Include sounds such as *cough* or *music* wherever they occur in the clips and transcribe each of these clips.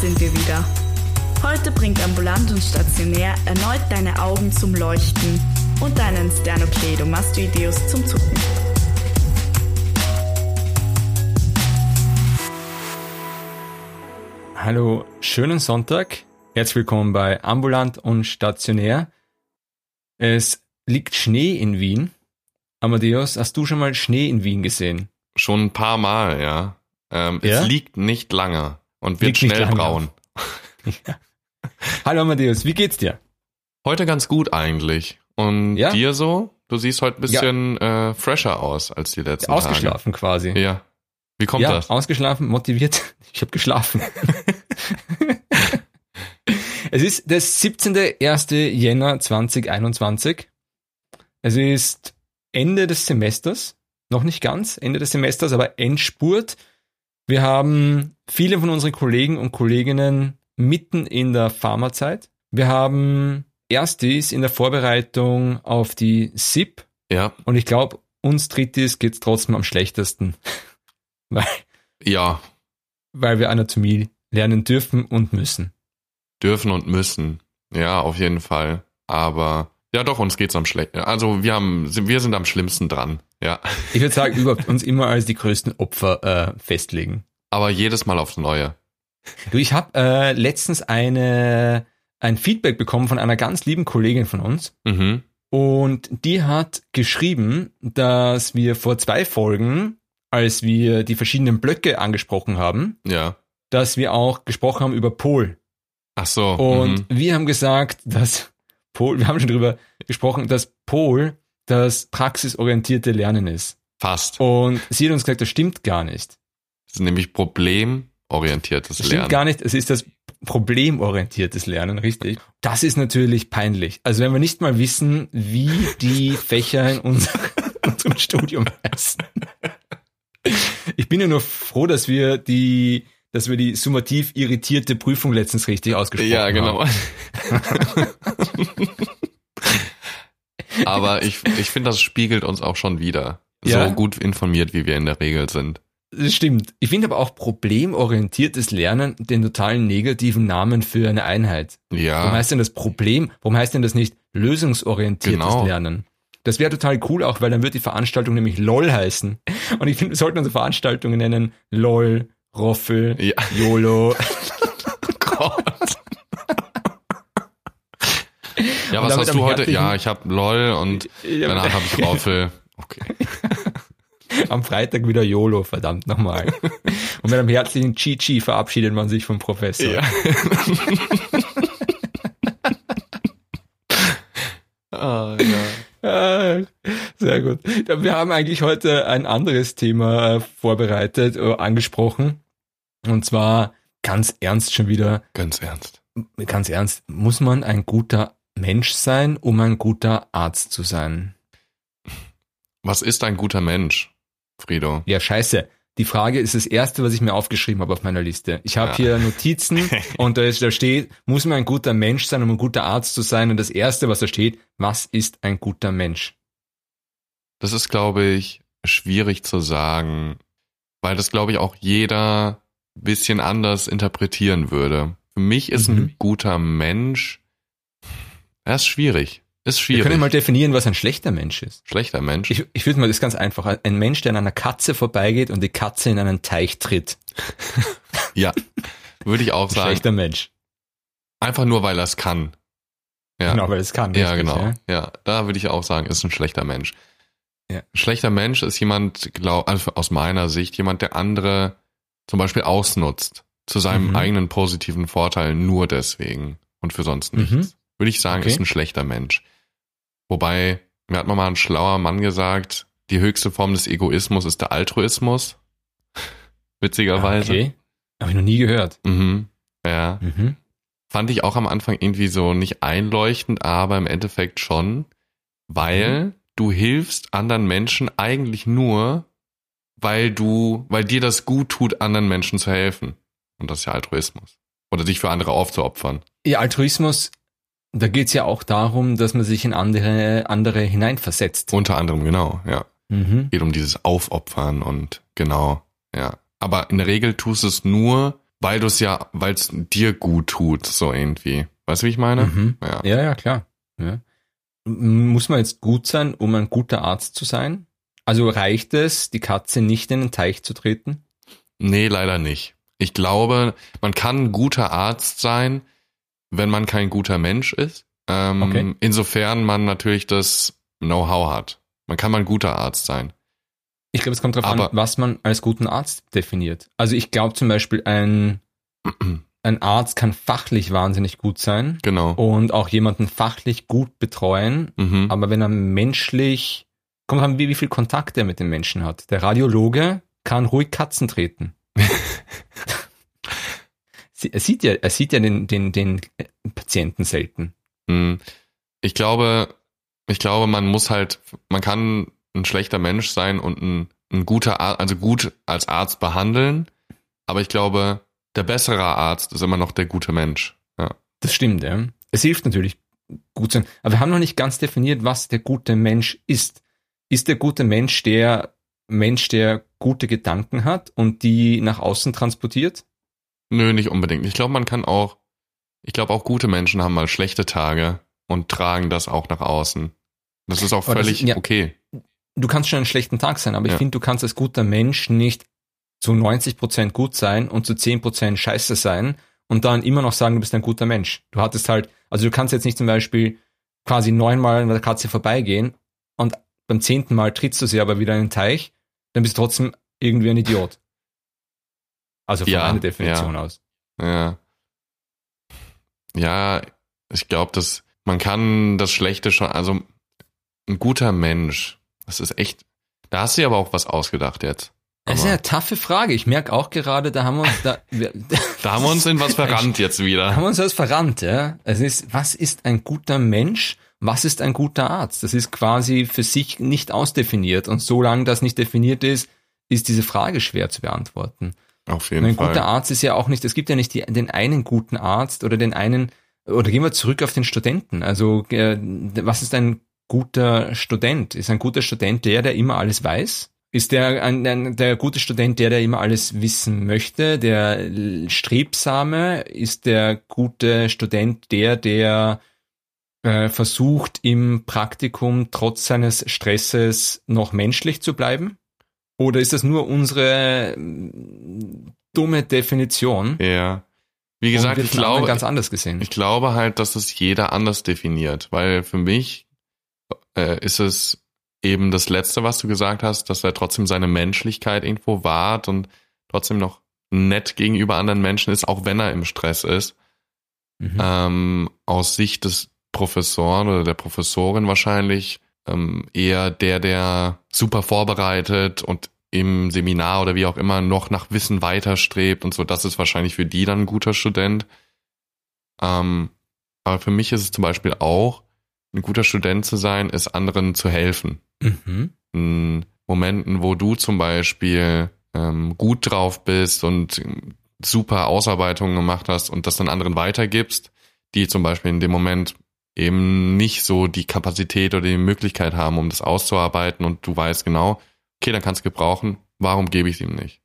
sind wir wieder. Heute bringt ambulant und stationär erneut deine Augen zum Leuchten und deinen Sternocleidomastoideus zum Zucken. Hallo, schönen Sonntag. Herzlich willkommen bei Ambulant und Stationär. Es liegt Schnee in Wien. Amadeus, hast du schon mal Schnee in Wien gesehen? Schon ein paar Mal, ja. Ähm, Ja? Es liegt nicht lange und wird Liegt schnell braun. Hallo Amadeus, wie geht's dir? Heute ganz gut eigentlich. Und Ja? dir so? Du siehst heute ein bisschen äh, fresher aus als die letzten Ausgeschlafen quasi. Tage. Ja. Wie kommt ja, das? ausgeschlafen, motiviert. *laughs* Ich habe geschlafen. *laughs* es ist der 17.1. Jänner 2021. Es ist Ende des Semesters. Noch nicht ganz Ende des Semesters, aber Endspurt. Wir haben viele von unseren Kollegen und Kolleginnen mitten in der Pharmazeit. Wir haben Erstis in der Vorbereitung auf die SIP. Ja. Und ich glaube, uns Drittis geht's trotzdem am schlechtesten. *laughs* Weil Ja. weil wir Anatomie lernen dürfen und müssen. Dürfen und müssen. Ja, auf jeden Fall. Aber ja, doch, uns geht's am schlechtesten. Also wir haben, wir sind am schlimmsten dran. Ja. Ich würde sagen, überhaupt uns immer als die größten Opfer äh, festlegen. Aber jedes Mal aufs Neue. Du, ich habe äh, letztens eine ein Feedback bekommen von einer ganz lieben Kollegin von uns Mhm. und die hat geschrieben, dass wir vor zwei Folgen, als wir die verschiedenen Blöcke angesprochen haben, Ja. dass wir auch gesprochen haben über Pol. Ach so. Und mhm. wir haben gesagt, dass Pol, wir haben schon drüber gesprochen, dass Pol das praxisorientierte Lernen ist. Fast. Und sie hat uns gesagt, das stimmt gar nicht. Das ist nämlich problemorientiertes Das Lernen. stimmt gar nicht. Es ist das problemorientiertes Lernen, richtig. Das ist natürlich peinlich. Also wenn wir nicht mal wissen, wie die Fächer in unserem, *laughs* unserem Studium heißen. Ich bin ja nur froh, dass wir die, dass wir die summativ irritierte Prüfung letztens richtig ausgesprochen Ja, haben. genau. *laughs* Aber ich, ich finde, das spiegelt uns auch schon wieder. Ja? So gut informiert, wie wir in der Regel sind. Das stimmt. Ich finde aber auch problemorientiertes Lernen den totalen negativen Namen für eine Einheit. Warum Ja, heißt denn das Problem? Warum heißt denn das nicht lösungsorientiertes Genau. Lernen? Das wäre total cool auch, weil dann wird die Veranstaltung nämlich LOL heißen. Und ich finde, wir sollten unsere Veranstaltungen nennen LOL, Roffel, ja. YOLO. *laughs* Gott. Ja, Und was hast du heute? Ja, ich habe LOL und danach habe ich Roffel. Okay. *laughs* Am Freitag wieder YOLO, verdammt nochmal. *laughs* Und mit einem herzlichen Chi-Chi verabschiedet man sich vom Professor. Ja. ah, ja. Ah, Sehr gut. Wir haben eigentlich heute ein anderes Thema äh, vorbereitet, äh, angesprochen. Und zwar ganz ernst schon wieder, Ganz ernst. ganz ernst, muss man ein guter Mensch sein, um ein guter Arzt zu sein? Was ist ein guter Mensch, Frido? Ja, scheiße. Die Frage ist das erste, was ich mir aufgeschrieben habe auf meiner Liste. Ich habe Ja. hier Notizen *laughs* und da, ist, da steht, muss man ein guter Mensch sein, um ein guter Arzt zu sein? Und das erste, was da steht, was ist ein guter Mensch? Das ist, glaube ich, schwierig zu sagen, weil das, glaube ich, auch jeder ein bisschen anders interpretieren würde. Für mich ist Mhm. ein guter Mensch, er ist schwierig. Ist Wir schwierig. können mal definieren, was ein schlechter Mensch ist. Schlechter Mensch. Ich, ich würde mal das ist ganz einfach. Ein Mensch, der an einer Katze vorbeigeht und die Katze in einen Teich tritt. ja. Würde ich auch sagen. Schlechter Mensch. Einfach nur, weil er es kann. Ja. Genau, weil es kann. Ja, richtig, genau. Ja? Ja, da würde ich auch sagen, ist ein schlechter Mensch. Ja. Ein schlechter Mensch ist jemand, glaub, also aus meiner Sicht, jemand, der andere zum Beispiel ausnutzt. Zu seinem Mhm. eigenen positiven Vorteil nur deswegen und für sonst nichts. Mhm. Würde ich sagen, Okay. ist ein schlechter Mensch. Wobei, mir hat mal ein schlauer Mann gesagt, die höchste Form des Egoismus ist der Altruismus. *laughs* Witzigerweise. Okay. Habe ich noch nie gehört. Mhm. Ja. Mhm. Fand ich auch am Anfang irgendwie so nicht einleuchtend, aber im Endeffekt schon, weil Mhm. Du hilfst anderen Menschen eigentlich nur, weil du, weil dir das gut tut, anderen Menschen zu helfen. Und das ist ja Altruismus. Oder sich für andere aufzuopfern. Ja, Altruismus, da geht's ja auch darum, dass man sich in andere, andere hineinversetzt. Unter anderem, genau, ja. Mhm. Geht um dieses Aufopfern und genau, ja. Aber in der Regel tust du es nur, weil du es ja, weil es dir gut tut, so irgendwie. Weißt du, wie ich meine? Mhm. Ja. ja, ja, klar. Ja. Muss man jetzt gut sein, um ein guter Arzt zu sein? Also reicht es, die Katze nicht in den Teich zu treten? Nee, leider nicht. Ich glaube, man kann ein guter Arzt sein, wenn man kein guter Mensch ist. Ähm, okay. Insofern man natürlich das Know-how hat. Man kann mal ein guter Arzt sein. Ich glaube, es kommt darauf an, was man als guten Arzt definiert. Also ich glaube zum Beispiel, ein, *clears throat* ein Arzt kann fachlich wahnsinnig gut sein. Genau. Und auch jemanden fachlich gut betreuen. Mhm. Aber wenn er menschlich, kommt an, wie, wie viel Kontakt er mit den Menschen hat. Der Radiologe kann ruhig Katzen treten. *laughs* er sieht ja, er sieht ja den, den, den Patienten selten. Mhm. Ich glaube, ich glaube, man muss halt, man kann ein schlechter Mensch sein und ein, ein guter Arzt, also gut als Arzt behandeln. Aber ich glaube, der bessere Arzt ist immer noch der gute Mensch. Ja. Das stimmt, ja. Es hilft natürlich gut sein. Aber wir haben noch nicht ganz definiert, was der gute Mensch ist. Ist der gute Mensch der Mensch, der gute Gedanken hat und die nach außen transportiert? Nö, nicht unbedingt. Ich glaube, man kann auch, ich glaube auch gute Menschen haben mal schlechte Tage und tragen das auch nach außen. Das ist auch völlig ist, ja, okay. Du kannst schon einen schlechten Tag sein, aber ja. ich finde, du kannst als guter Mensch nicht zu 90 Prozent gut sein und zu 10 Prozent scheiße sein und dann immer noch sagen, du bist ein guter Mensch. Du hattest halt, also du kannst jetzt nicht zum Beispiel quasi neunmal an der Katze vorbeigehen und beim zehnten Mal trittst du sie aber wieder in den Teich, dann bist du trotzdem irgendwie ein Idiot. Also von ja, meiner Definition ja. aus. Ja. Ja, ich glaube, dass man kann das Schlechte schon, also ein guter Mensch. Das ist echt. Da hast du dir aber auch was ausgedacht jetzt. Das ist ja eine taffe Frage. Ich merke auch gerade, da haben wir uns da, *laughs* wir, da haben wir uns in was verrannt jetzt wieder. Da haben wir uns was verrannt, ja. Es ist, was ist ein guter Mensch? Was ist ein guter Arzt? Das ist quasi für sich nicht ausdefiniert. Und solange das nicht definiert ist, ist diese Frage schwer zu beantworten. Auf jeden ein Fall. Ein guter Arzt ist ja auch nicht, es gibt ja nicht die, den einen guten Arzt oder den einen, oder gehen wir zurück auf den Studenten. Also, äh, was ist ein guter Student? Ist ein guter Student der, der immer alles weiß? Ist der, ein, ein, der gute Student der, der immer alles wissen möchte? Der Strebsame? Ist der gute Student der, der äh, versucht im Praktikum trotz seines Stresses noch menschlich zu bleiben? Oder ist das nur unsere mm, dumme Definition? Ja. Wie gesagt, ich glaube, ganz anders gesehen. Ich glaube halt, dass es jeder anders definiert, weil für mich äh, ist es eben das Letzte, was du gesagt hast, dass er trotzdem seine Menschlichkeit irgendwo wahrt und trotzdem noch nett gegenüber anderen Menschen ist, auch wenn er im Stress ist. Mhm. Ähm, aus Sicht des Professoren oder der Professorin wahrscheinlich ähm, eher der, der super vorbereitet und im Seminar oder wie auch immer noch nach Wissen weiterstrebt und so. Das ist wahrscheinlich für die dann ein guter Student. Ähm, aber für mich ist es zum Beispiel auch, ein guter Student zu sein, ist anderen zu helfen. Mhm. In Momenten, wo du zum Beispiel ähm, gut drauf bist und super Ausarbeitungen gemacht hast und das dann anderen weitergibst, die zum Beispiel in dem Moment eben nicht so die Kapazität oder die Möglichkeit haben, um das auszuarbeiten und du weißt genau, okay, dann kannst du gebrauchen, warum gebe ich es ihm nicht?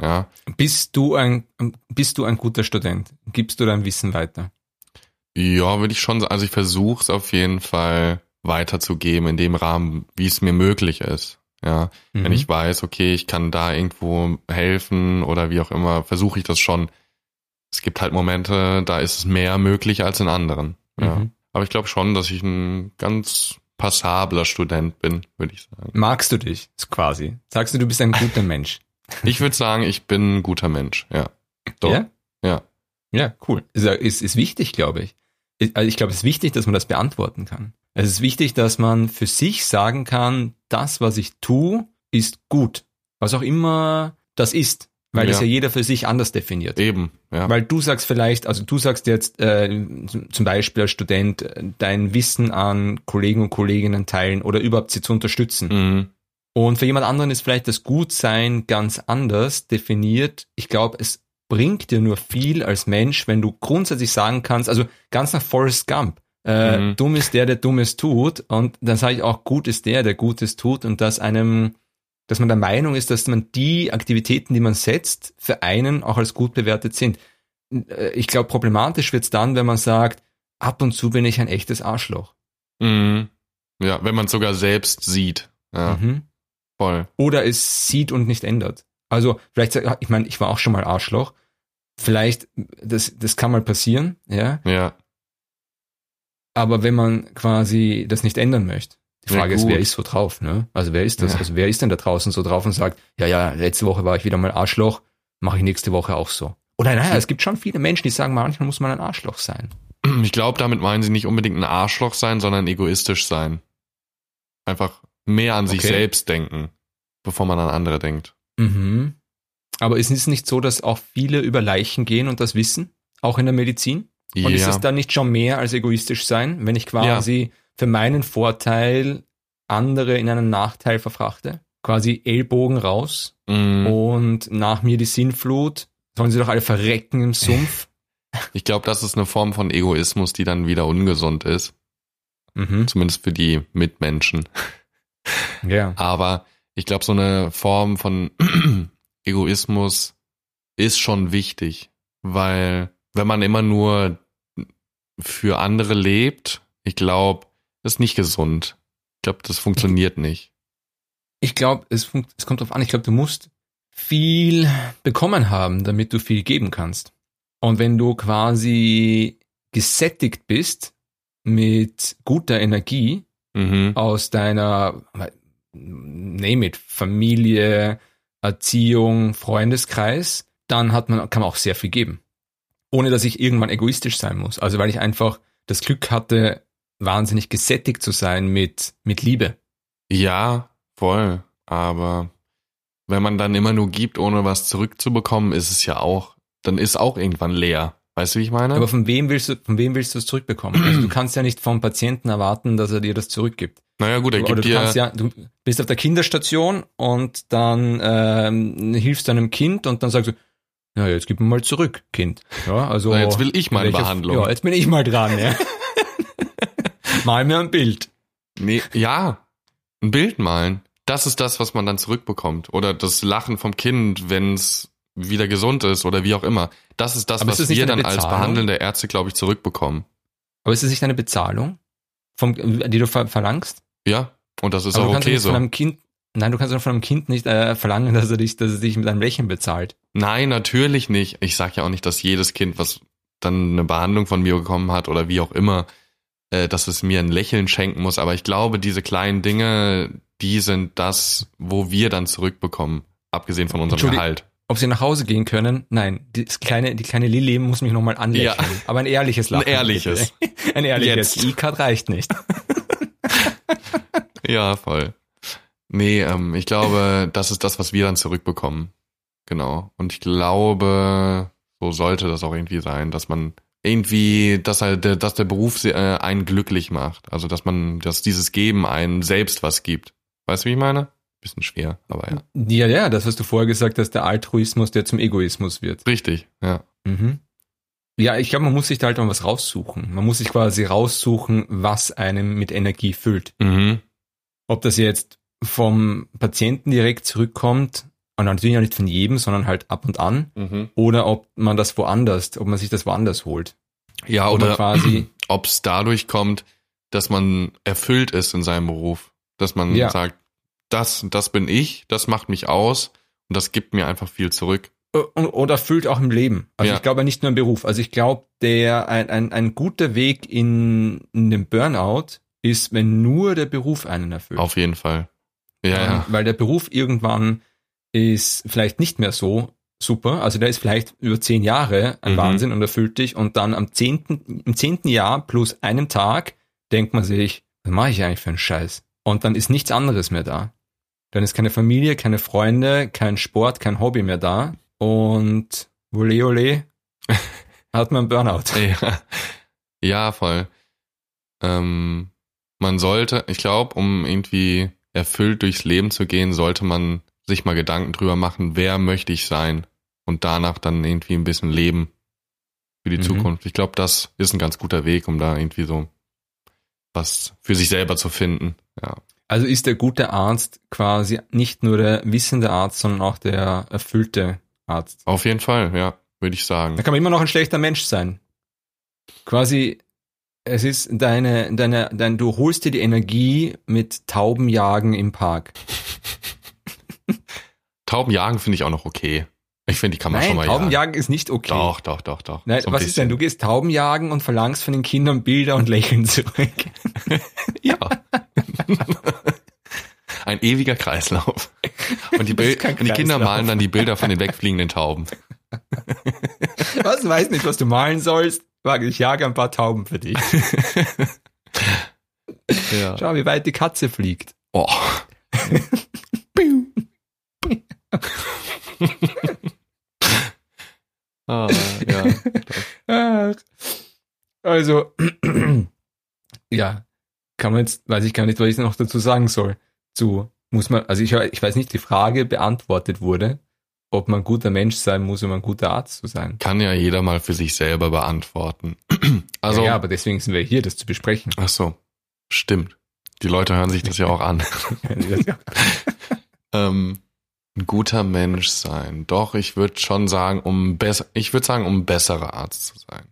Ja. Bist du ein, bist du ein guter Student? Gibst du dein Wissen weiter? Ja, würde ich schon sagen. Also ich versuche es auf jeden Fall weiterzugeben in dem Rahmen, wie es mir möglich ist. Ja, mhm. wenn ich weiß, okay, ich kann da irgendwo helfen oder wie auch immer, versuche ich das schon. Es gibt halt Momente, da ist es mehr möglich als in anderen. Ja. Mhm. Aber ich glaube schon, dass ich ein ganz passabler Student bin, würde ich sagen. Magst du dich quasi? Sagst du, du bist ein guter *laughs* Mensch? ich würde sagen, ich bin ein guter Mensch, ja. Doch. Ja? Ja. Ja, cool. Ist, ist, ist wichtig, glaube ich. Also ich glaube, es ist wichtig, dass man das beantworten kann. Es ist wichtig, dass man für sich sagen kann, das, was ich tue, ist gut. Was auch immer das ist. Weil ja. das ja jeder für sich anders definiert. Eben, ja. Weil du sagst vielleicht, also du sagst jetzt äh, zum Beispiel als Student, äh, dein Wissen an Kollegen und Kolleginnen teilen oder überhaupt sie zu unterstützen. Mhm. Und für jemand anderen ist vielleicht das Gutsein ganz anders definiert. Ich glaube, es bringt dir nur viel als Mensch, wenn du grundsätzlich sagen kannst, also ganz nach Forrest Gump, äh, mhm. dumm ist der, der Dummes tut und dann sage ich auch, gut ist der, der Gutes tut und das einem Dass man der Meinung ist, dass man die Aktivitäten, die man setzt, für einen auch als gut bewertet sind. Äh, ich glaube, problematisch wird's dann, wenn man sagt, ab und zu bin ich ein echtes Arschloch. Mhm. Ja, wenn man sogar selbst sieht. Ja, Mhm. voll. Oder es sieht und nicht ändert. Also vielleicht, ich meine, ich war auch schon mal Arschloch. Vielleicht, das, das kann mal passieren, ja. Ja. Aber wenn man quasi das nicht ändern möchte, die Ja, Frage ist, gut. wer ist so drauf, ne? Also wer ist das? Ja. Also wer ist denn da draußen so drauf und sagt, ja, ja, letzte Woche war ich wieder mal Arschloch, mache ich nächste Woche auch so. Oder naja, es gibt schon viele Menschen, die sagen, manchmal muss man ein Arschloch sein. Ich glaube, damit meinen sie nicht unbedingt ein Arschloch sein, sondern egoistisch sein. Einfach mehr an sich Okay. selbst denken, bevor man an andere denkt. Mhm. Aber ist es nicht so, dass auch viele über Leichen gehen und das wissen? Auch in der Medizin? Und ist das dann nicht schon mehr als egoistisch sein, wenn ich quasi für meinen Vorteil andere in einen Nachteil verfrachte? Quasi Ellbogen raus Mm, und nach mir die Sinnflut. Sollen sie doch alle verrecken im Sumpf? *laughs* Ich glaube, das ist eine Form von Egoismus, die dann wieder ungesund ist. mhm. Zumindest für die Mitmenschen. Ja. Aber ich glaube, so eine Form von *clears throat* Egoismus ist schon wichtig, weil wenn man immer nur für andere lebt, ich glaube, das ist nicht gesund. Ich glaube, das funktioniert nicht. Ich glaube, es, es kommt drauf an. Ich glaube, du musst viel bekommen haben, damit du viel geben kannst. Und wenn du quasi gesättigt bist mit guter Energie Mhm. aus deiner, name it, Familie, Erziehung, Freundeskreis, dann hat man, kann man auch sehr viel geben. Ohne dass ich irgendwann egoistisch sein muss. Also weil ich einfach das Glück hatte, wahnsinnig gesättigt zu sein mit, mit Liebe. Ja, voll. Aber wenn man dann immer nur gibt, ohne was zurückzubekommen, ist es ja auch, dann ist auch irgendwann leer. Weißt du, wie ich meine? Aber von wem willst du, von wem willst du es zurückbekommen? Also du kannst ja nicht vom Patienten erwarten, dass er dir das zurückgibt. Naja, gut, er gibt du kannst dir. ja, du bist auf der Kinderstation und dann ähm, hilfst du einem Kind und dann sagst du, ja, jetzt gib mir mal zurück, Kind. Ja, also Na, jetzt will ich meine welche- Behandlung. Ja, jetzt bin ich mal dran, ja. *laughs* mal mir ein Bild. Nee, ja, ein Bild malen. Das ist das, was man dann zurückbekommt. Oder das Lachen vom Kind, wenn es wieder gesund ist oder wie auch immer. Das ist das, Aber ist was nicht wir eine dann als behandelnde Ärzte, glaube ich, zurückbekommen. Aber ist das nicht eine Bezahlung, vom, die du ver verlangst? Ja, und das ist Aber auch okay so. Kind, nein, du kannst doch von einem Kind nicht äh, verlangen, *laughs* dass er dich, dass er dich mit einem Lächeln bezahlt. Nein, natürlich nicht. Ich sag ja auch nicht, dass jedes Kind, was dann eine Behandlung von mir bekommen hat oder wie auch immer, äh, dass es mir ein Lächeln schenken muss. Aber ich glaube, diese kleinen Dinge, die sind das, wo wir dann zurückbekommen, abgesehen von unserem Gehalt. Ob sie nach Hause gehen können? Nein, das kleine, die kleine Lilly muss mich nochmal anlächeln. Ja. Aber ein ehrliches Lachen. Ein ehrliches. bitte. *laughs* Ein ehrliches. Jetzt. E-Card reicht nicht. *laughs* *laughs* Ja, voll. Nee, ähm, ich glaube, das ist das, was wir dann zurückbekommen. Genau. Und ich glaube, so sollte das auch irgendwie sein, dass man irgendwie, dass halt, der- dass der Beruf äh, einen glücklich macht. Also, dass man, dass dieses Geben einen selbst was gibt. Weißt du, wie ich meine? Bisschen schwer, aber ja. Ja, ja, das, was du vorher gesagt hast, der Altruismus, der zum Egoismus wird. Richtig, ja. Mhm. Ja, ich glaube, man muss sich da halt mal was raussuchen. Man muss sich quasi raussuchen, was einem mit Energie füllt. Mhm. Ob das jetzt vom Patienten direkt zurückkommt, und natürlich auch nicht von jedem, sondern halt ab und an, Mhm. oder ob man das woanders, ob man sich das woanders holt. Ja, man oder quasi, *clears throat* ob es dadurch kommt, dass man erfüllt ist in seinem Beruf. Dass man Ja. sagt, das, das bin ich, das macht mich aus und das gibt mir einfach viel zurück. Und- oder füllt auch im Leben. Also Ja. ich glaube nicht nur im Beruf. Also ich glaube, der ein, ein, ein guter Weg in, in den Burnout ist, wenn nur der Beruf einen erfüllt. Auf jeden Fall. Ja, Ähm, ja. Weil der Beruf irgendwann ist vielleicht nicht mehr so super. Also der ist vielleicht über zehn Jahre ein Mhm. Wahnsinn und erfüllt dich. Und dann am zehnten, im zehnten Jahr plus einem Tag denkt man sich, was mache ich eigentlich für einen Scheiß? Und dann ist nichts anderes mehr da. Dann ist keine Familie, keine Freunde, kein Sport, kein Hobby mehr da. Und ole ole *laughs* hat man Burnout. Ja, ja voll. Ähm, man sollte, ich glaube, um irgendwie erfüllt durchs Leben zu gehen, sollte man sich mal Gedanken drüber machen, wer möchte ich sein und danach dann irgendwie ein bisschen leben für die Mhm. Zukunft. Ich glaube, das ist ein ganz guter Weg, um da irgendwie so was für sich selber zu finden. Ja. Also ist der gute Arzt quasi nicht nur der wissende Arzt, sondern auch der erfüllte Arzt. Auf jeden Fall, ja, würde ich sagen. Da kann man immer noch ein schlechter Mensch sein. Quasi, es ist deine, deine, dein, du holst dir die Energie mit Taubenjagen im Park. *laughs* Taubenjagen finde ich auch noch okay. Ich finde, die kann man Nein, schon mal Taubenjagen ist nicht okay. Doch, doch, doch, doch. Nein, So was ist denn? bisschen. Du gehst Taubenjagen und verlangst von den Kindern Bilder und Lächeln zurück. *laughs* Ja. *laughs* Ein ewiger Kreislauf. Und die, Das ist Bil kein und die Kinder malen dann die Bilder von den *laughs* wegfliegenden Tauben. Was? Weiß nicht, was du malen sollst? Ich jage ein paar Tauben für dich. *laughs* Ja. Schau, wie weit die Katze fliegt. Oh. *laughs* ah, ja. Also, *clears throat* ja, kann man jetzt, weiß ich gar nicht, was ich noch dazu sagen soll. Zu, muss man, also ich, ich weiß nicht, die Frage beantwortet wurde, ob man ein guter Mensch sein muss, um ein guter Arzt zu sein. Kann ja jeder mal für sich selber beantworten. *clears throat* Also, ja, ja, aber deswegen sind wir hier, das zu besprechen. ach so, stimmt. Die Leute hören sich das ja auch an. *laughs* ähm, ein guter Mensch sein. Doch, ich würde schon sagen, um besser, ich würde sagen, um ein besserer Arzt zu sein.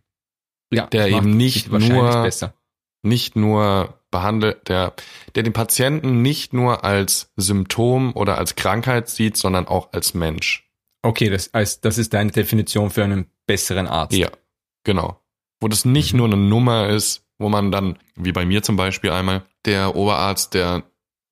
ja, Der eben nicht nur- besser. Nicht nur behandelt, der, der den Patienten nicht nur als Symptom oder als Krankheit sieht, sondern auch als Mensch. Okay, das, als, das ist deine Definition für einen besseren Arzt. Ja, genau. Wo das nicht nur eine Nummer ist, wo man dann, wie bei mir zum Beispiel einmal, der Oberarzt, der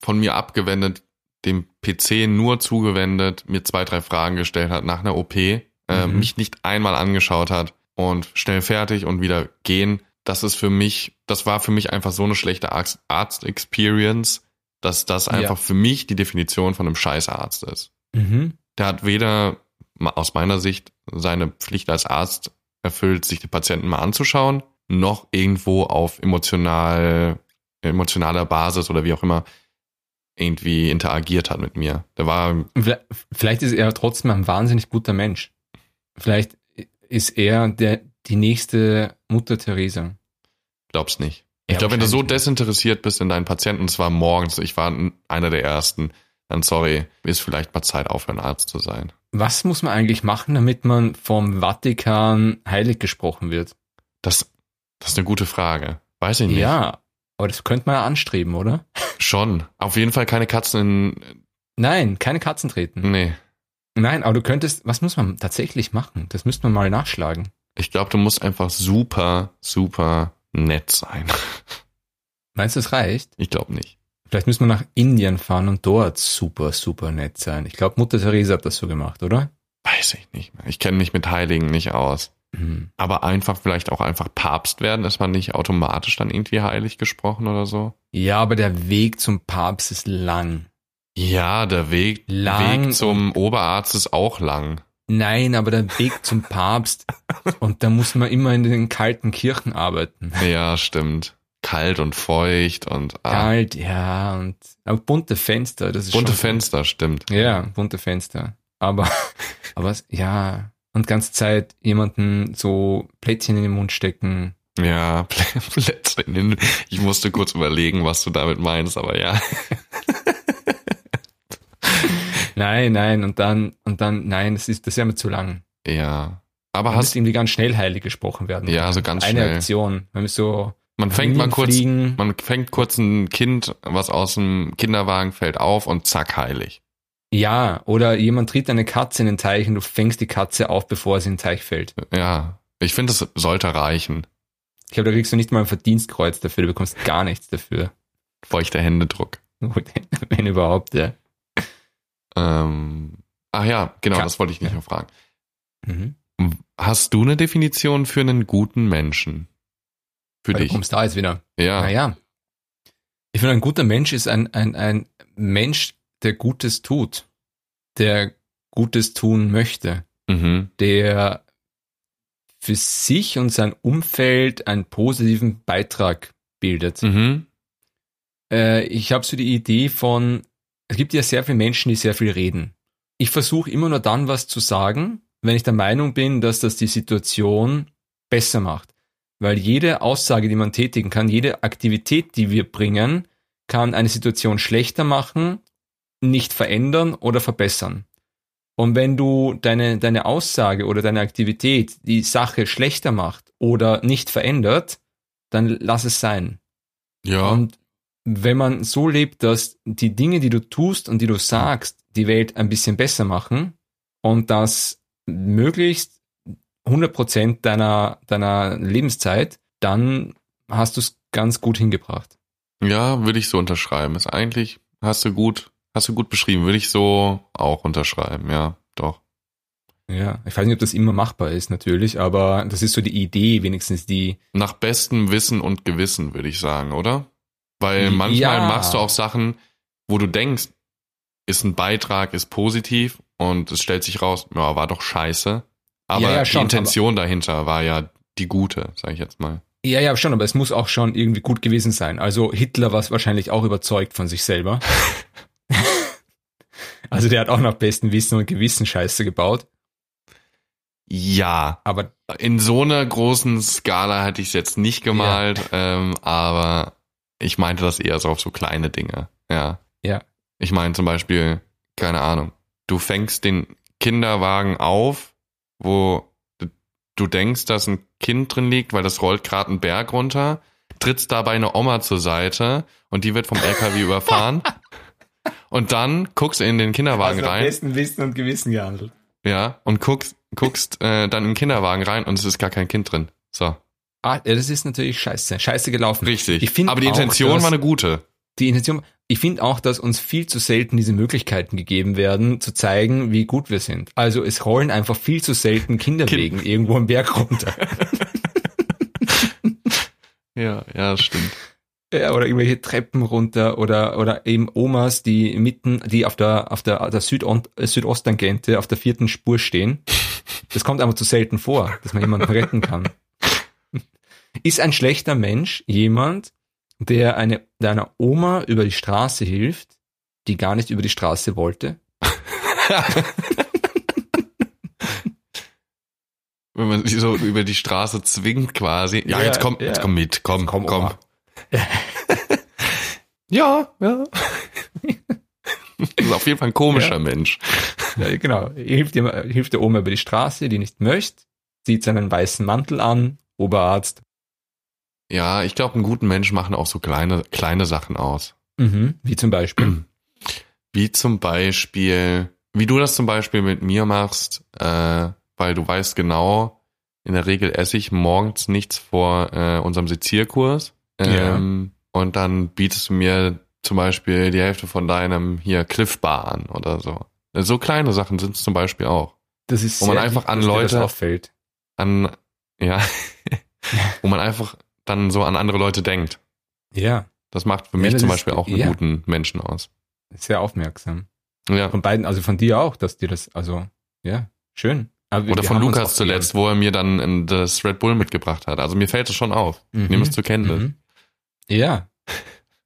von mir abgewendet, dem PC nur zugewendet, mir zwei, drei Fragen gestellt hat nach einer OP, äh, Mhm. mich nicht einmal angeschaut hat und schnell fertig und wieder gehen. Das ist für mich, das war für mich einfach so eine schlechte Arzt- Arzt-Experience, dass das Ja. einfach für mich die Definition von einem Scheißarzt ist Mhm. der hat weder aus meiner Sicht seine Pflicht als Arzt erfüllt, sich die Patienten mal anzuschauen, noch irgendwo auf emotional, emotionaler Basis oder wie auch immer irgendwie interagiert hat mit mir. Der war, Vielleicht ist er trotzdem ein wahnsinnig guter Mensch. Vielleicht ist er der, die nächste Mutter Teresa. glaub's nicht. Ja, ich glaube, wenn du so desinteressiert bist in deinen Patienten, und zwar morgens, ich war einer der ersten, dann sorry, ist vielleicht mal Zeit aufhören, Arzt zu sein. Was muss man eigentlich machen, damit man vom Vatikan heilig gesprochen wird? Das, das ist eine gute Frage. Weiß ich nicht. Ja, aber das könnte man ja anstreben, oder? Schon. Auf jeden Fall keine Katzen in, Nein, keine Katzen treten. nee. Nein, aber du könntest, was muss man tatsächlich machen? Das müsste man mal nachschlagen. Ich glaube, du musst einfach super, super nett sein. *laughs* Meinst du, das reicht? Ich glaube nicht. Vielleicht müssen wir nach Indien fahren und dort super, super nett sein. Ich glaube, Mutter Teresa hat das so gemacht, oder? Weiß ich nicht mehr. Ich kenne mich mit Heiligen nicht aus. Hm. Aber einfach vielleicht auch einfach Papst werden, ist man nicht automatisch dann irgendwie heilig gesprochen oder so? Ja, aber der Weg zum Papst ist lang. Ja, der Weg, Lang Weg zum Oberarzt ist auch lang. Nein, aber der Weg zum Papst. Und da muss man immer in den kalten Kirchen arbeiten. Ja, stimmt. Kalt und feucht und ah, Kalt, ja, und aber bunte Fenster, das ist bunte schon, Fenster, stimmt. Ja, bunte Fenster. Aber, *laughs* aber ja, und ganze Zeit jemanden so Plätzchen in den Mund stecken. Ja, *laughs* Plätze in den, ich musste kurz überlegen, was du damit meinst, aber ja. *laughs* Nein, nein, und dann, und dann, nein, das ist, das ist ja immer zu lang. Ja. Aber Man hast, irgendwie ganz schnell heilig gesprochen werden. Ja, so ganz Eine schnell. Aktion. Wenn wir so man fängt mal kurz, fliegen. man fängt kurz ein Kind, was aus dem Kinderwagen fällt, auf und zack, heilig. Ja, oder jemand tritt eine Katze in den Teich und du fängst die Katze auf, bevor sie in den Teich fällt. Ja. Ich finde, das sollte reichen. Ich glaube, da kriegst du nicht mal ein Verdienstkreuz dafür, du bekommst gar nichts dafür. Feuchter Händedruck. *laughs* Wenn überhaupt, ja. Ähm, ach ja, genau, Ja. das wollte ich nicht Ja. noch fragen. Mhm. Hast du eine Definition für einen guten Menschen? Für Weil du dich? kommst da jetzt wieder. Ja. Naja. Ich finde, ein guter Mensch ist ein, ein, ein Mensch, der Gutes tut. Der Gutes tun möchte. Mhm. Der für sich und sein Umfeld einen positiven Beitrag bildet. Mhm. Äh, ich habe so die Idee von, es gibt ja sehr viele Menschen, die sehr viel reden. Ich versuche immer nur dann was zu sagen, wenn ich der Meinung bin, dass das die Situation besser macht. Weil jede Aussage, die man tätigen kann, jede Aktivität, die wir bringen, kann eine Situation schlechter machen, nicht verändern oder verbessern. Und wenn du deine, deine Aussage oder deine Aktivität die Sache schlechter macht oder nicht verändert, dann lass es sein. Ja. Und wenn man so lebt, dass die Dinge, die du tust und die du sagst, die Welt ein bisschen besser machen und das möglichst 100% deiner, deiner Lebenszeit, dann hast du es ganz gut hingebracht. Ja, würde ich so unterschreiben. Ist eigentlich, hast du gut, hast du gut beschrieben, würde ich so auch unterschreiben, ja, doch. Ja, ich weiß nicht, ob das immer machbar ist, natürlich, aber das ist so die Idee, wenigstens die. Nach bestem Wissen und Gewissen, würde ich sagen, oder? Weil Ja. manchmal machst du auch Sachen, wo du denkst, ist ein Beitrag, ist positiv und es stellt sich raus, ja, war doch scheiße. Aber Ja, ja, die schon, Intention dahinter war ja die gute, sage ich jetzt mal. Ja, ja, schon, aber es muss auch schon irgendwie gut gewesen sein. Also Hitler war wahrscheinlich auch überzeugt von sich selber. *laughs* also der hat auch nach bestem Wissen und Gewissen Scheiße gebaut. Ja, Aber in so einer großen Skala hätte ich es jetzt nicht gemalt, ähm, aber ich meinte das eher so auf so kleine Dinge. Ja. Ja. Ich meine zum Beispiel, keine Ahnung, du fängst den Kinderwagen auf, wo du, denkst, dass ein Kind drin liegt, weil das rollt gerade einen Berg runter, trittst dabei eine Oma zur Seite und die wird vom LKW *laughs* überfahren. Und dann guckst du in den Kinderwagen also rein. bestem Wissen und Gewissen gehandelt. Ja, und guckst, guckst äh, dann in den Kinderwagen rein und es ist gar kein Kind drin. So, Ah, das ist natürlich scheiße. Scheiße gelaufen. richtig. Aber die auch, Intention dass- war eine gute. Die Intention, ich finde auch, dass uns viel zu selten diese Möglichkeiten gegeben werden, zu zeigen, wie gut wir sind. Also es rollen einfach viel zu selten Kinderwegen irgendwo am Berg runter. *laughs* Ja, ja, das stimmt. Ja, oder irgendwelche Treppen runter oder oder eben Omas, die mitten, die auf der auf der, der Südon äh, Südosttangente auf der vierten Spur stehen. Das kommt einfach zu selten vor, dass man jemanden retten kann. Ist ein schlechter Mensch jemand, der eine der einer Oma über die Straße hilft, die gar nicht über die Straße wollte? *laughs* Wenn man sie so über die Straße zwingt quasi. Ja, Ja, jetzt komm, ja. jetzt komm mit, komm, Komm, komm. Oma. *laughs* Ja, ja. Das *laughs* ist auf jeden Fall ein komischer Ja. Mensch. Ja, genau. Hilft, ihm, hilft der Oma über die Straße, die nicht möchte, zieht seinen weißen Mantel an, Oberarzt. Ja, ich glaube, einen guten Mensch machen auch so kleine, kleine Sachen aus. Mhm. Wie zum Beispiel. *clears throat* Wie zum Beispiel, wie du das zum Beispiel mit mir machst, äh, weil du weißt genau, in der Regel esse ich morgens nichts vor äh, unserem Sezierkurs. Ähm, Und dann bietest du mir zum Beispiel die Hälfte von deinem hier Cliff Bar an oder so. So kleine Sachen sind es zum Beispiel auch. Das ist Wo man einfach lieb, an Leute- auffällt. An, *laughs* ja, *laughs* wo man einfach dann so an andere Leute denkt. Ja, Das macht für Ja, mich das zum ist- Beispiel auch einen ja. guten Menschen aus. sehr aufmerksam. Ja. Von beiden, also von dir auch, dass dir das, also, ja, schön. Wir- Oder wir von Lukas zuletzt, wo er mir dann äh, das Red Bull mitgebracht hat. Also mir fällt es schon auf. gern. Ich nehme es zur Kenntnis. Mhm. Ja.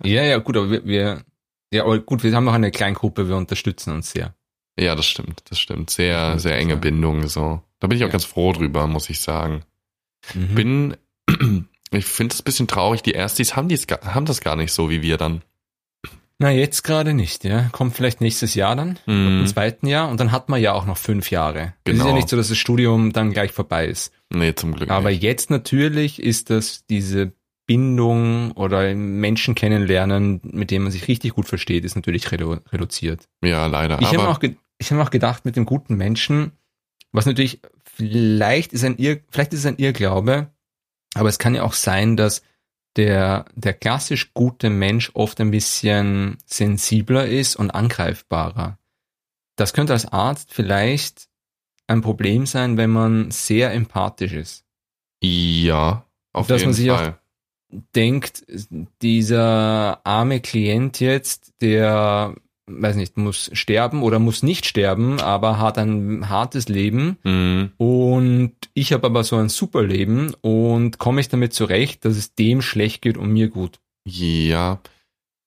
Ja, ja, gut, aber wir, wir, ja, aber gut, wir haben noch eine Kleingruppe, wir unterstützen uns sehr. Ja, das stimmt, das stimmt. Sehr, Ja, sehr enge ja. Bindung so. Da bin ich auch Ja. ganz froh drüber, muss ich sagen. Mhm. Bin, ich finde es ein bisschen traurig, die Erstis haben, dies, haben das gar nicht so wie wir dann. Na, jetzt gerade nicht, ja. Kommt vielleicht nächstes Jahr dann, Mhm. im zweiten Jahr, und dann hat man ja auch noch fünf Jahre. Es ist Genau. ja nicht so, dass das Studium dann gleich vorbei ist. Nee, zum Glück Aber nicht. jetzt natürlich ist das diese Bindung oder Menschen kennenlernen, mit denen man sich richtig gut versteht, ist natürlich redu reduziert. Ja, leider. Ich habe auch, ge ich habe auch gedacht, mit dem guten Menschen, was natürlich vielleicht ist ein Irr vielleicht ist es ein Irrglaube, aber es kann ja auch sein, dass der, der klassisch gute Mensch oft ein bisschen sensibler ist und angreifbarer. Das könnte als Arzt vielleicht ein Problem sein, wenn man sehr empathisch ist. ja, auf Dass jeden man sich auch- Fall. denkt, dieser arme Klient jetzt, der, weiß nicht, muss sterben oder muss nicht sterben, aber hat ein hartes Leben Mhm. und ich habe aber so ein super Leben und komme ich damit zurecht, dass es dem schlecht geht und mir gut. Ja,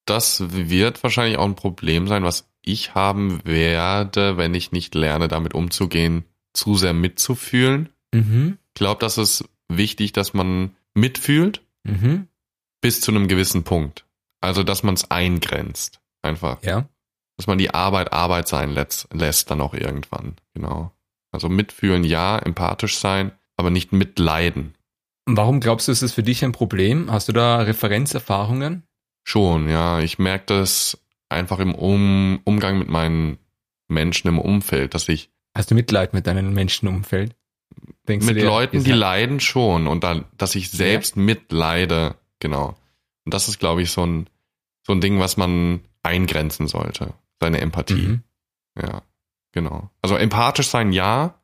das wird wahrscheinlich auch ein Problem sein, was ich haben werde, wenn ich nicht lerne, damit umzugehen, zu sehr mitzufühlen. Mhm. Ich glaube, das ist wichtig, dass man mitfühlt Mhm. bis zu einem gewissen Punkt. Also, dass man es eingrenzt. Einfach. Ja. Dass man die Arbeit Arbeit sein lässt, lässt dann auch irgendwann. Genau. Also mitfühlen, ja, empathisch sein, aber nicht mitleiden. Warum glaubst du, ist das für dich ein Problem? Hast du da Referenzerfahrungen? Schon, ja. Ich merke das einfach im um Umgang mit meinen Menschen im Umfeld, dass ich Hast du Mitleid mit deinem Menschenumfeld? Denkst mit dir, Leuten, die leiden schon und dann, dass ich selbst ja. mitleide, genau. Und das ist, glaube ich, so ein, so ein Ding, was man eingrenzen sollte, seine Empathie. Mhm. Ja, genau. Also empathisch sein, ja,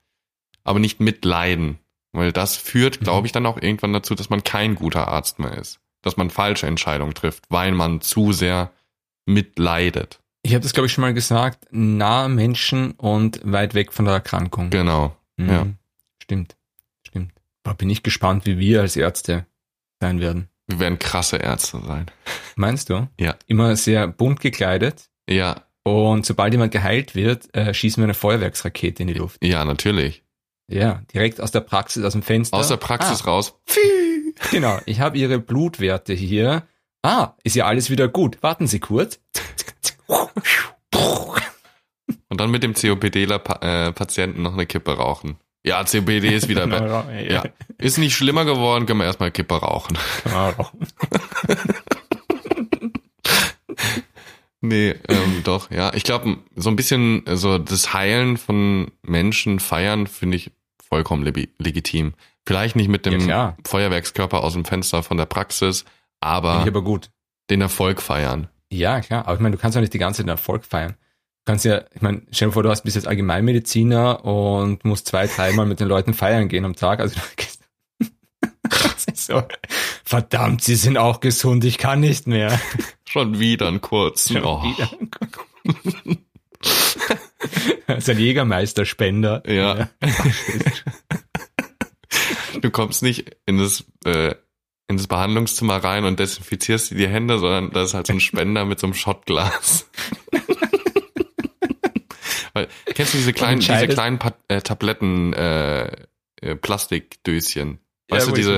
aber nicht mitleiden, weil das führt, mhm. glaube ich, dann auch irgendwann dazu, dass man kein guter Arzt mehr ist, dass man falsche Entscheidungen trifft, weil man zu sehr mitleidet. Ich habe das, glaube ich, schon mal gesagt, nahe Menschen und weit weg von der Erkrankung. Genau. Mhm. Ja. Stimmt. Stimmt. Da bin ich gespannt, wie wir als Ärzte sein werden. Wir werden krasse Ärzte sein. Meinst du? Ja. Immer sehr bunt gekleidet. Ja. Und sobald jemand geheilt wird, äh, schießen wir eine Feuerwerksrakete in die Luft. Ja, natürlich. Ja, direkt aus der Praxis, aus dem Fenster. Aus der Praxis ah. raus. Genau, ich habe Ihre Blutwerte hier. Ah, ist ja alles wieder gut. Warten Sie kurz. Und dann mit dem COPD-Patienten noch eine Kippe rauchen. Ja, COPD ist wieder besser. ja. Ist nicht schlimmer geworden, können wir erstmal Kippe rauchen. *laughs* nee, ähm, *laughs* doch, ja. Ich glaube, so ein bisschen so das Heilen von Menschen feiern finde ich vollkommen legitim. Vielleicht nicht mit dem ja, Feuerwerkskörper aus dem Fenster von der Praxis, aber, aber gut. den Erfolg feiern. Ja, klar. Aber ich meine, du kannst ja nicht die ganze Zeit den Erfolg feiern. Du kannst ja, ich meine, stell dir vor, du hast, bist jetzt Allgemeinmediziner und musst zwei, dreimal mit den Leuten feiern gehen am Tag. Also *laughs* so, verdammt, sie sind auch gesund, ich kann nicht mehr. *laughs* Schon wieder ein kurz. Schon oh. wieder ist ein *laughs* Jägermeisterspender. Ja. *laughs* du kommst nicht in das äh, in das Behandlungszimmer rein und desinfizierst dir die Hände, sondern da ist halt so ein Spender mit so einem Schottglas. Weil, kennst du diese kleinen, diese kleinen pa äh, Tabletten, äh, äh, Plastikdöschen? Weißt ja, du, diese,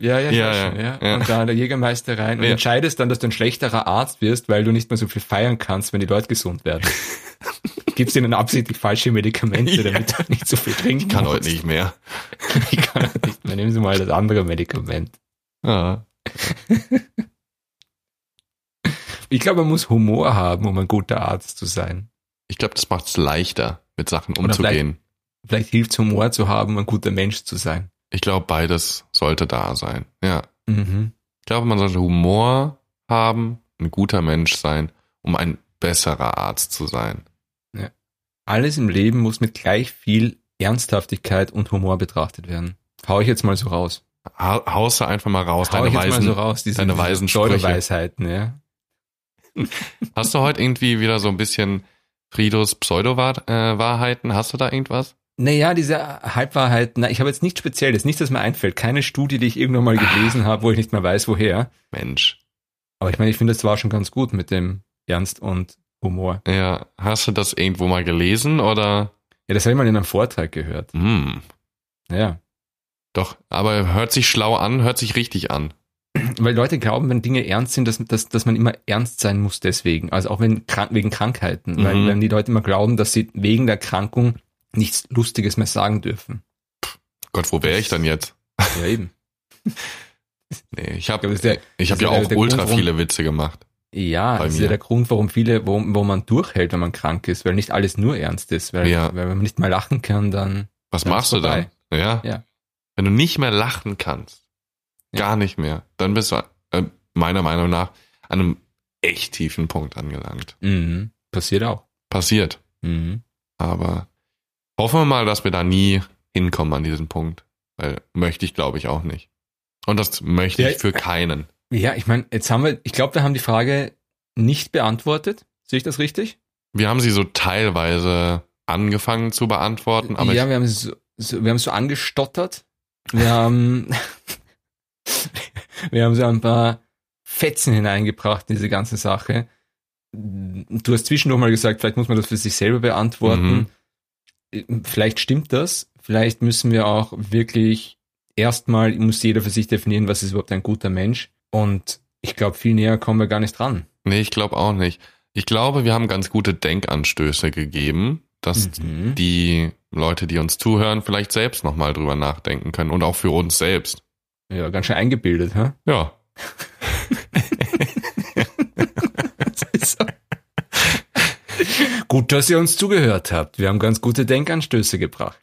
ja, ja, ja, ja, ja, ja. Und da der Jägermeister rein und ja. entscheidest dann, dass du ein schlechterer Arzt wirst, weil du nicht mehr so viel feiern kannst, wenn die Leute gesund werden. *laughs* Gibst ihnen absichtlich falsche Medikamente, damit du nicht so viel trinken Ich kann musst. heute nicht mehr. *laughs* ich kann heute nicht mehr. Nehmen Sie mal das andere Medikament. Ja. *laughs* ich glaube, man muss Humor haben, um ein guter Arzt zu sein. Ich glaube, das macht es leichter, mit Sachen umzugehen. Vielleicht, vielleicht hilft es Humor zu haben, um ein guter Mensch zu sein. Ich glaube, beides sollte da sein. Ja. Mhm. Ich glaube, man sollte Humor haben, ein guter Mensch sein, um ein besserer Arzt zu sein. Ja. Alles im Leben muss mit gleich viel Ernsthaftigkeit und Humor betrachtet werden. Hau ich jetzt mal so raus. Ha haust du einfach mal raus, Hau deine Weisen, so raus, diese, deine Weisen Weisheiten, ja. Hast du heute irgendwie wieder so ein bisschen Fridos Pseudo-Wahrheiten? Hast du da irgendwas? Naja, diese Halbwahrheiten, na, ich habe jetzt nichts Spezielles, nichts, das mir einfällt. Keine Studie, die ich irgendwann mal gelesen habe, wo ich nicht mehr weiß, woher. Mensch. Aber ich meine, ich finde, das war schon ganz gut mit dem Ernst und Humor. Ja, hast du das irgendwo mal gelesen oder? Ja, das habe ich mal in einem Vortrag gehört. Hm. Ja. Doch, aber hört sich schlau an, hört sich richtig an. Weil Leute glauben, wenn Dinge ernst sind, dass, dass, dass man immer ernst sein muss deswegen. Also auch wenn wegen Krankheiten. Mhm. Weil wenn die Leute immer glauben, dass sie wegen der Erkrankung nichts Lustiges mehr sagen dürfen. Gott, wo wäre ich dann jetzt? Ja, eben. *laughs* nee, ich habe ich hab ja auch ultra Grund, viele Witze gemacht. Ja, das mir. ist ja der Grund, warum viele, wo, wo man durchhält, wenn man krank ist, weil nicht alles nur ernst ist. Weil, ja. weil wenn man nicht mal lachen kann, dann. Was machst du dann? Ja. ja. Wenn du nicht mehr lachen kannst, ja. gar nicht mehr, dann bist du äh, meiner Meinung nach an einem echt tiefen Punkt angelangt. Mhm. Passiert auch. Passiert. Mhm. Aber hoffen wir mal, dass wir da nie hinkommen an diesen Punkt. Weil möchte ich, glaube ich, auch nicht. Und das möchte ja, ich für keinen. Ja, ich meine, jetzt haben wir, ich glaube, wir haben die Frage nicht beantwortet. Sehe ich das richtig? Wir haben sie so teilweise angefangen zu beantworten, aber ja, wir haben so, so, wir haben so angestottert. Wir *laughs* haben, *laughs* wir haben so ein paar Fetzen hineingebracht in diese ganze Sache. Du hast zwischendurch mal gesagt, vielleicht muss man das für sich selber beantworten. Mhm. Vielleicht stimmt das. Vielleicht müssen wir auch wirklich erstmal, muss jeder für sich definieren, was ist überhaupt ein guter Mensch. Und ich glaube, viel näher kommen wir gar nicht dran. Nee, ich glaube auch nicht. Ich glaube, wir haben ganz gute Denkanstöße gegeben, dass Mhm. die Leute, die uns zuhören, vielleicht selbst nochmal drüber nachdenken können und auch für uns selbst. Ja, ganz schön eingebildet, hä? Ja, *laughs* Das ist so. Gut, dass ihr uns zugehört habt. Wir haben ganz gute Denkanstöße gebracht.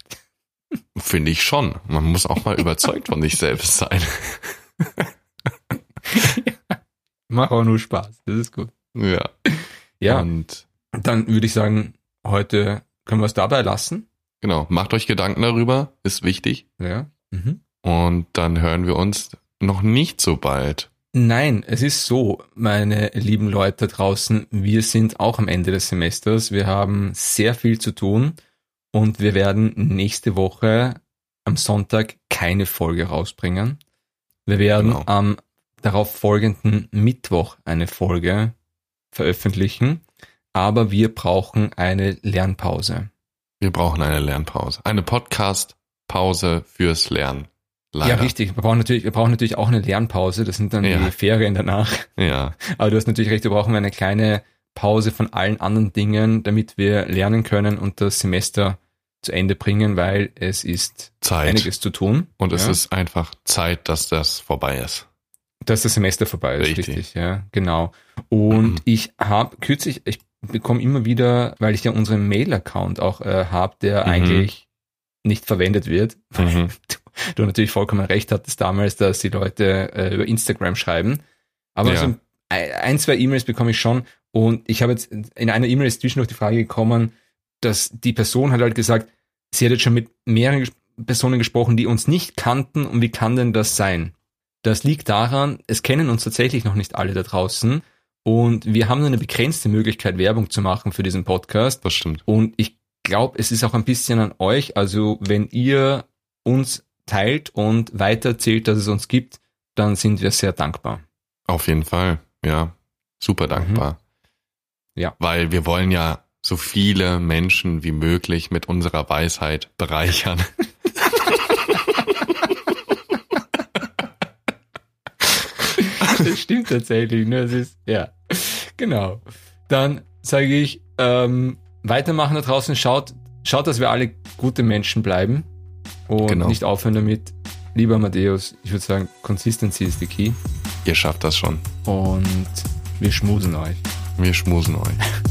finde ich schon. Man muss auch mal *laughs* überzeugt von sich selbst sein. *laughs* Macht auch nur Spaß. Das ist gut. Ja. Ja, Und dann würde ich sagen, heute können wir es dabei lassen. genau, macht euch Gedanken darüber, ist wichtig. Ja. Mhm. Und dann hören wir uns noch nicht so bald. Nein, es ist so, meine lieben Leute draußen, wir sind auch am Ende des Semesters. Wir haben sehr viel zu tun und wir werden nächste Woche am Sonntag keine Folge rausbringen. Wir werden Genau. am darauf folgenden Mittwoch eine Folge veröffentlichen, aber wir brauchen eine Lernpause. Wir brauchen eine Lernpause. Eine Podcast-Pause fürs Lernen. Ja, Leider. richtig. Wir brauchen natürlich, wir brauchen natürlich auch eine Lernpause. Das sind dann Ja. die Ferien danach. Ja, Aber du hast natürlich recht, wir brauchen eine kleine Pause von allen anderen Dingen, damit wir lernen können und das Semester zu Ende bringen, weil es ist Zeit. einiges zu tun. Und es ja, ist einfach Zeit, dass das vorbei ist. dass das Semester vorbei ist, Richtig. richtig, ja, genau. Und Mhm. ich habe kürzlich, ich bekomme immer wieder, weil ich ja unseren Mail-Account auch äh, habe, der Mhm. eigentlich nicht verwendet wird. Mhm. *laughs* Du, natürlich vollkommen recht hattest damals, dass die Leute äh, über Instagram schreiben. Aber Ja. so ein, ein, zwei E-Mails bekomme ich schon. Und ich habe jetzt in einer E-Mail ist zwischendurch die Frage gekommen, dass die Person hat halt gesagt, sie hat jetzt schon mit mehreren ges Personen gesprochen, die uns nicht kannten und wie kann denn das sein? Das liegt daran, es kennen uns tatsächlich noch nicht alle da draußen und wir haben nur eine begrenzte Möglichkeit, Werbung zu machen für diesen Podcast. Das stimmt. Und ich glaube, es ist auch ein bisschen an euch. Also wenn ihr uns teilt und weitererzählt, dass es uns gibt, dann sind wir sehr dankbar. Auf jeden Fall. Ja. Super dankbar. Ja. Weil wir wollen ja so viele Menschen wie möglich mit unserer Weisheit bereichern. *laughs* Das stimmt tatsächlich. Ne? Das ist, ja, genau. Dann sage ich, ähm, weitermachen da draußen. Schaut, schaut, dass wir alle gute Menschen bleiben und Genau. nicht aufhören damit. Lieber Matthäus, ich würde sagen, Consistency ist the key Ihr schafft das schon. und wir schmusen euch. Wir schmusen euch. *laughs*